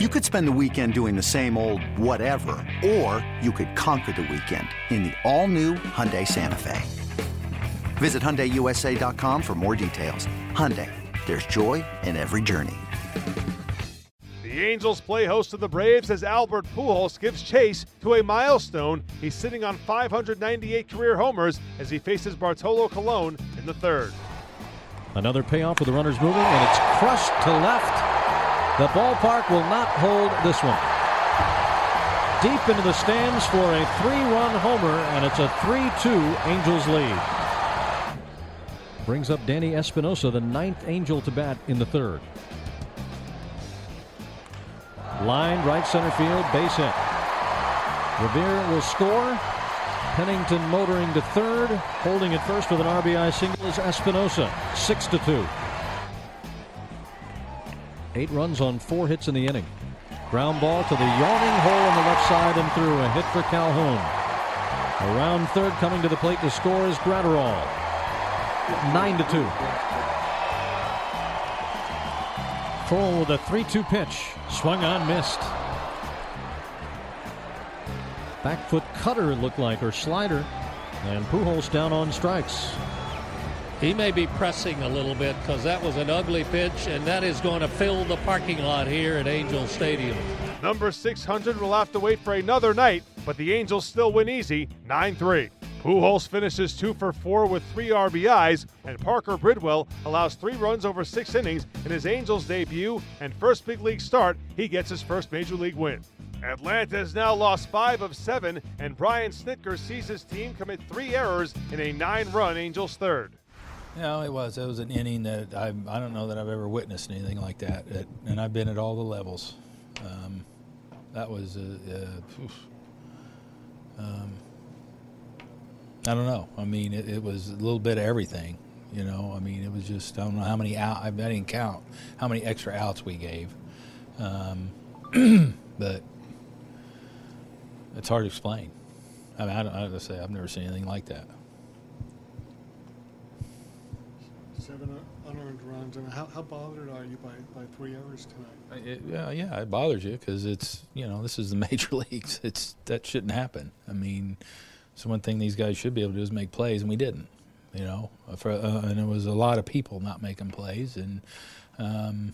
You could spend the weekend doing the same old whatever, or you could conquer the weekend in the all-new Hyundai Santa Fe. Visit HyundaiUSA.com for more details. Hyundai, there's joy in every journey. The Angels play host to the Braves as Albert Pujols gives chase to a milestone. He's sitting on 598 career homers as he faces Bartolo Colon in the third. Another payoff with the runners moving, and it's crushed to left. The ballpark will not hold this one. Deep into the stands for a three-run homer, and it's a 3-2 Angels lead. Brings up Danny Espinosa, the ninth Angel to bat in the third. Line right center field, base hit. Revere will score. Pennington motoring to third, holding at first with an RBI single is Espinosa, six to two. Eight runs on four hits in the inning. Ground ball to the yawning hole on the left side and through a hit for Calhoun. Around third, coming to the plate to score is Graterol. Nine to two. Full with a 3-2 pitch, swung on, missed. Back foot cutter, it looked like, or slider. And Pujols down on strikes. He may be pressing a little bit because that was an ugly pitch, and that is going to fill the parking lot here at Angel Stadium. Number 600 will have to wait for another night, but the Angels still win easy 9 3. Pujols finishes 2 for 4 with 3 RBIs, and Parker Bridwell allows 3 runs over 6 innings in his Angels debut and first big league start. He gets his first major league win. Atlanta has now lost 5 of 7, and Brian Snitker sees his team commit 3 errors in a 9 run Angels third. Yeah, it was. It was an inning that I, I don't know that I've ever witnessed anything like that. It, and I've been at all the levels. Um, that was, a, um, I don't know. I mean, it, it, was a little bit of everything. You know, I mean, it was just, I don't know how many out, I didn't count how many extra outs we gave. Um, but it's hard to explain. I mean, I don't, I don't say I've never seen anything like that. Seven unearned runs. I mean, how, how bothered are you by, by three errors tonight? It, yeah, yeah, it bothers you because it's you know this is the major leagues. It's that shouldn't happen. I mean, so one thing these guys should be able to do is make plays, and we didn't. You know, for, uh, and it was a lot of people not making plays, and um,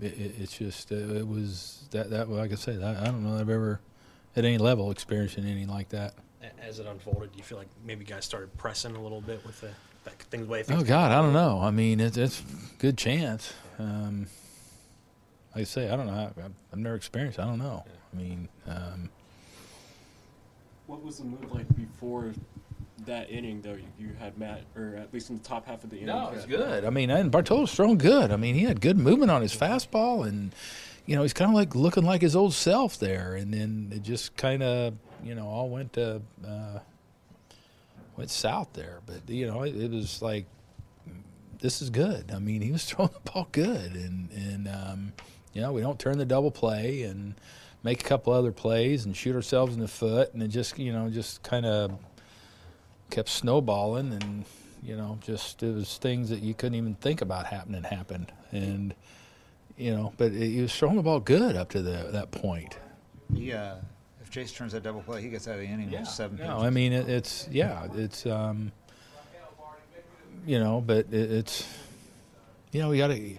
it, it, it's just uh, it was that that like I said, I, I don't know that I've ever at any level experienced anything like that. As it unfolded, do you feel like maybe guys started pressing a little bit with the things way things. Oh God, I don't know. I mean, it's it's good chance. Um, like I say, I don't know. I, have never experienced. I don't know. I mean, um, what was the move like before that inning? Though you had Matt, or at least in the top half of the inning. No, it's good. I mean, and Bartolo's thrown good. I mean, he had good movement on his fastball, and you know, he's kind of like looking like his old self there. And then it just kind of, you know, all went to. Uh, went south there. But you know, it, it, was like this is good. I mean, he was throwing the ball good, and and um, you know, we don't turn the double play and make a couple other plays and shoot ourselves in the foot, and it just you know just kind of kept snowballing, and you know, just it was things that you couldn't even think about happening happened, and you know, but it, he was throwing the ball good up to the, that point. Yeah. Chase turns that double play, he gets out of the inning yeah. with seven. No, I mean it, it's yeah, it's um, you know, but it, it's you know we got to.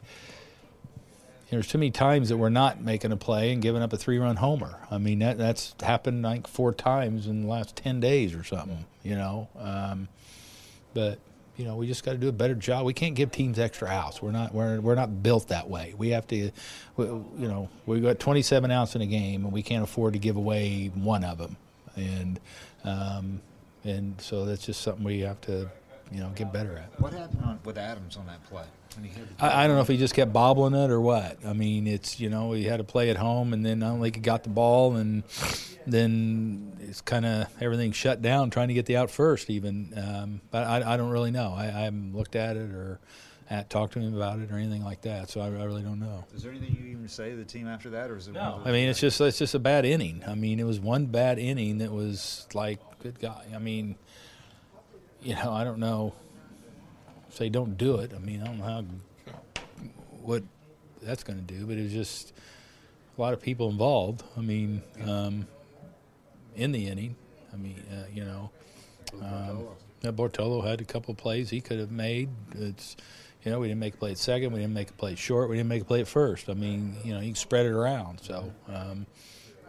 There's too many times that we're not making a play and giving up a three-run homer. I mean that that's happened like four times in the last ten days or something. You know, um, but you know, we just got to do a better job. We can't give teams extra outs. We're not we're we're not built that way. We have to, we, you know, we've got 27 outs in a game, and we can't afford to give away one of them. And um, and so that's just something we have to, you know, get better at. What happened on, with Adams on that play? I, I, don't know if he just kept bobbling it or what. I mean, it's you know he had to play at home, and then I don't think he got the ball, and then it's kind of everything shut down trying to get the out first. Even, um, but I, I, don't really know. I, I, haven't looked at it or at, talked to him about it or anything like that. So I, I, really don't know. Is there anything you even say to the team after that, or is it? No. I mean, it's just it's just a bad inning. I mean, it was one bad inning that was like, good guy. I mean, you know, I don't know say don't do it. I mean, I don't know how what that's going to do, but it was just a lot of people involved. I mean, um, in the inning. I mean, uh, you know, um, Bartolo had a couple of plays he could have made. It's, you know, we didn't make a play at second, we didn't make a play at short, we didn't make a play at first. I mean, you know, you can spread it around. So, um,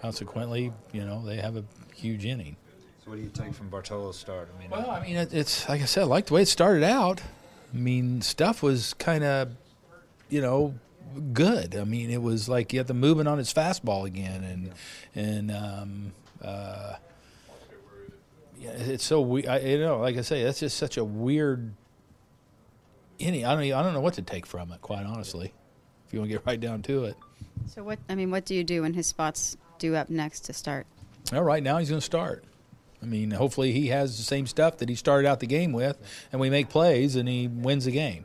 consequently, you know, they have a huge inning. So what do you take from Bartolo's start? I mean, Well, I mean, it, it's like I said, I like the way it started out. I mean, stuff was kind of, you know, good. I mean, it was like he had the movement on his fastball again, and and um, uh, yeah, it's so we. I, you know, like I say, that's just such a weird Any, I don't. even- I don't know what to take from it, quite honestly. If you want to get right down to it. So what? I mean, what do you do when his spots do up next to start? Well, right now he's going to start. I mean, hopefully he has the same stuff that he started out the game with, and we make plays and he wins the game.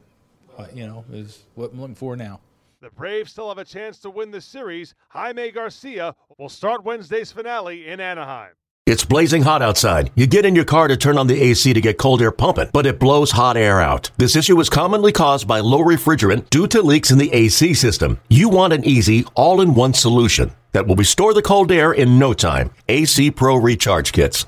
Uh, you know, is what I'm looking for now. The Braves still have a chance to win the series. Jaime Garcia will start Wednesday's finale in Anaheim. It's blazing hot outside. You get in your car to turn on the AC to get cold air pumping, but it blows hot air out. This issue is commonly caused by low refrigerant due to leaks in the AC system. You want an easy, all in one solution that will restore the cold air in no time. AC Pro Recharge Kits.